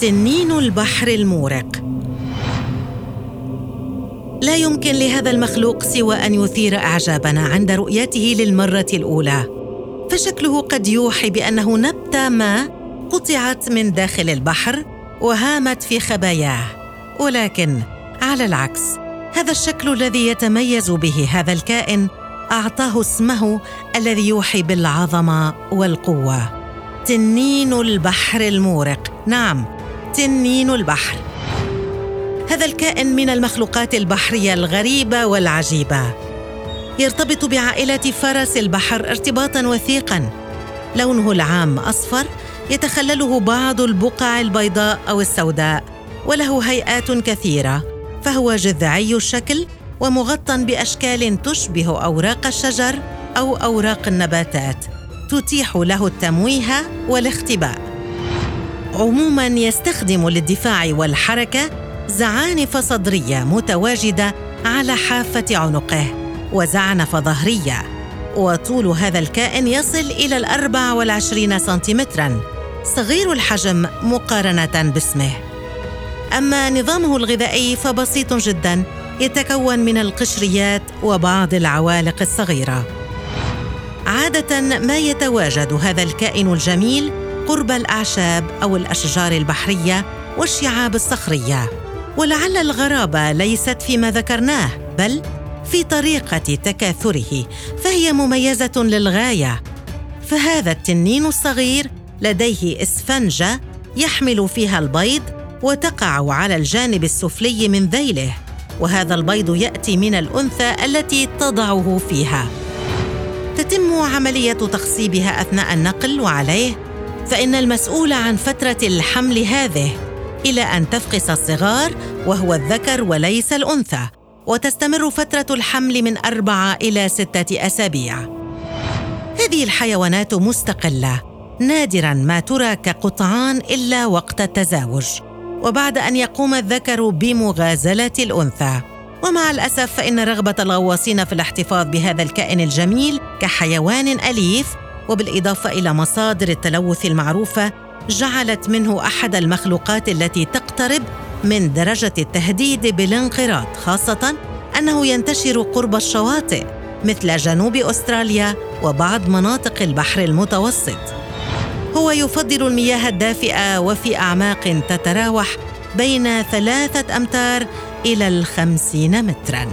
تنين البحر المورق. لا يمكن لهذا المخلوق سوى أن يثير أعجابنا عند رؤيته للمرة الأولى. فشكله قد يوحي بأنه نبته ما قطعت من داخل البحر وهامت في خباياه. ولكن على العكس هذا الشكل الذي يتميز به هذا الكائن أعطاه اسمه الذي يوحي بالعظمة والقوة. تنين البحر المورق. نعم تنين البحر. هذا الكائن من المخلوقات البحرية الغريبة والعجيبة. يرتبط بعائلة فرس البحر ارتباطا وثيقا. لونه العام أصفر يتخلله بعض البقع البيضاء أو السوداء وله هيئات كثيرة. فهو جذعي الشكل ومغطى بأشكال تشبه أوراق الشجر أو أوراق النباتات. تتيح له التمويه والاختباء. عموما يستخدم للدفاع والحركة زعانف صدرية متواجدة على حافة عنقه وزعنف ظهرية. وطول هذا الكائن يصل إلى الأربع والعشرين سنتيمتراً صغير الحجم مقارنة باسمه. أما نظامه الغذائي فبسيط جداً يتكون من القشريات وبعض العوالق الصغيرة. عادة ما يتواجد هذا الكائن الجميل قرب الأعشاب أو الأشجار البحرية والشعاب الصخرية. ولعل الغرابه ليست فيما ذكرناه بل في طريقة تكاثره فهي مميزة للغاية. فهذا التنين الصغير لديه اسفنجه يحمل فيها البيض وتقع على الجانب السفلي من ذيله. وهذا البيض يأتي من الأنثى التي تضعه فيها. تتم عملية تخصيبها أثناء النقل وعليه فإن المسؤول عن فترة الحمل هذه إلى أن تفقس الصغار وهو الذكر وليس الأنثى وتستمر فترة الحمل من اربعه إلى ستة أسابيع. هذه الحيوانات مستقلة نادرا ما ترى كقطعان إلا وقت التزاوج وبعد أن يقوم الذكر بمغازلة الأنثى. ومع الأسف فإن رغبة الغواصين في الاحتفاظ بهذا الكائن الجميل كحيوان أليف وبالإضافة إلى مصادر التلوث المعروفة جعلت منه أحد المخلوقات التي تقترب من درجة التهديد بالانقراض خاصة أنه ينتشر قرب الشواطئ مثل جنوب أستراليا وبعض مناطق البحر المتوسط. هو يفضل المياه الدافئة وفي أعماق تتراوح بين ثلاثة أمتار إلى الخمسين مترا.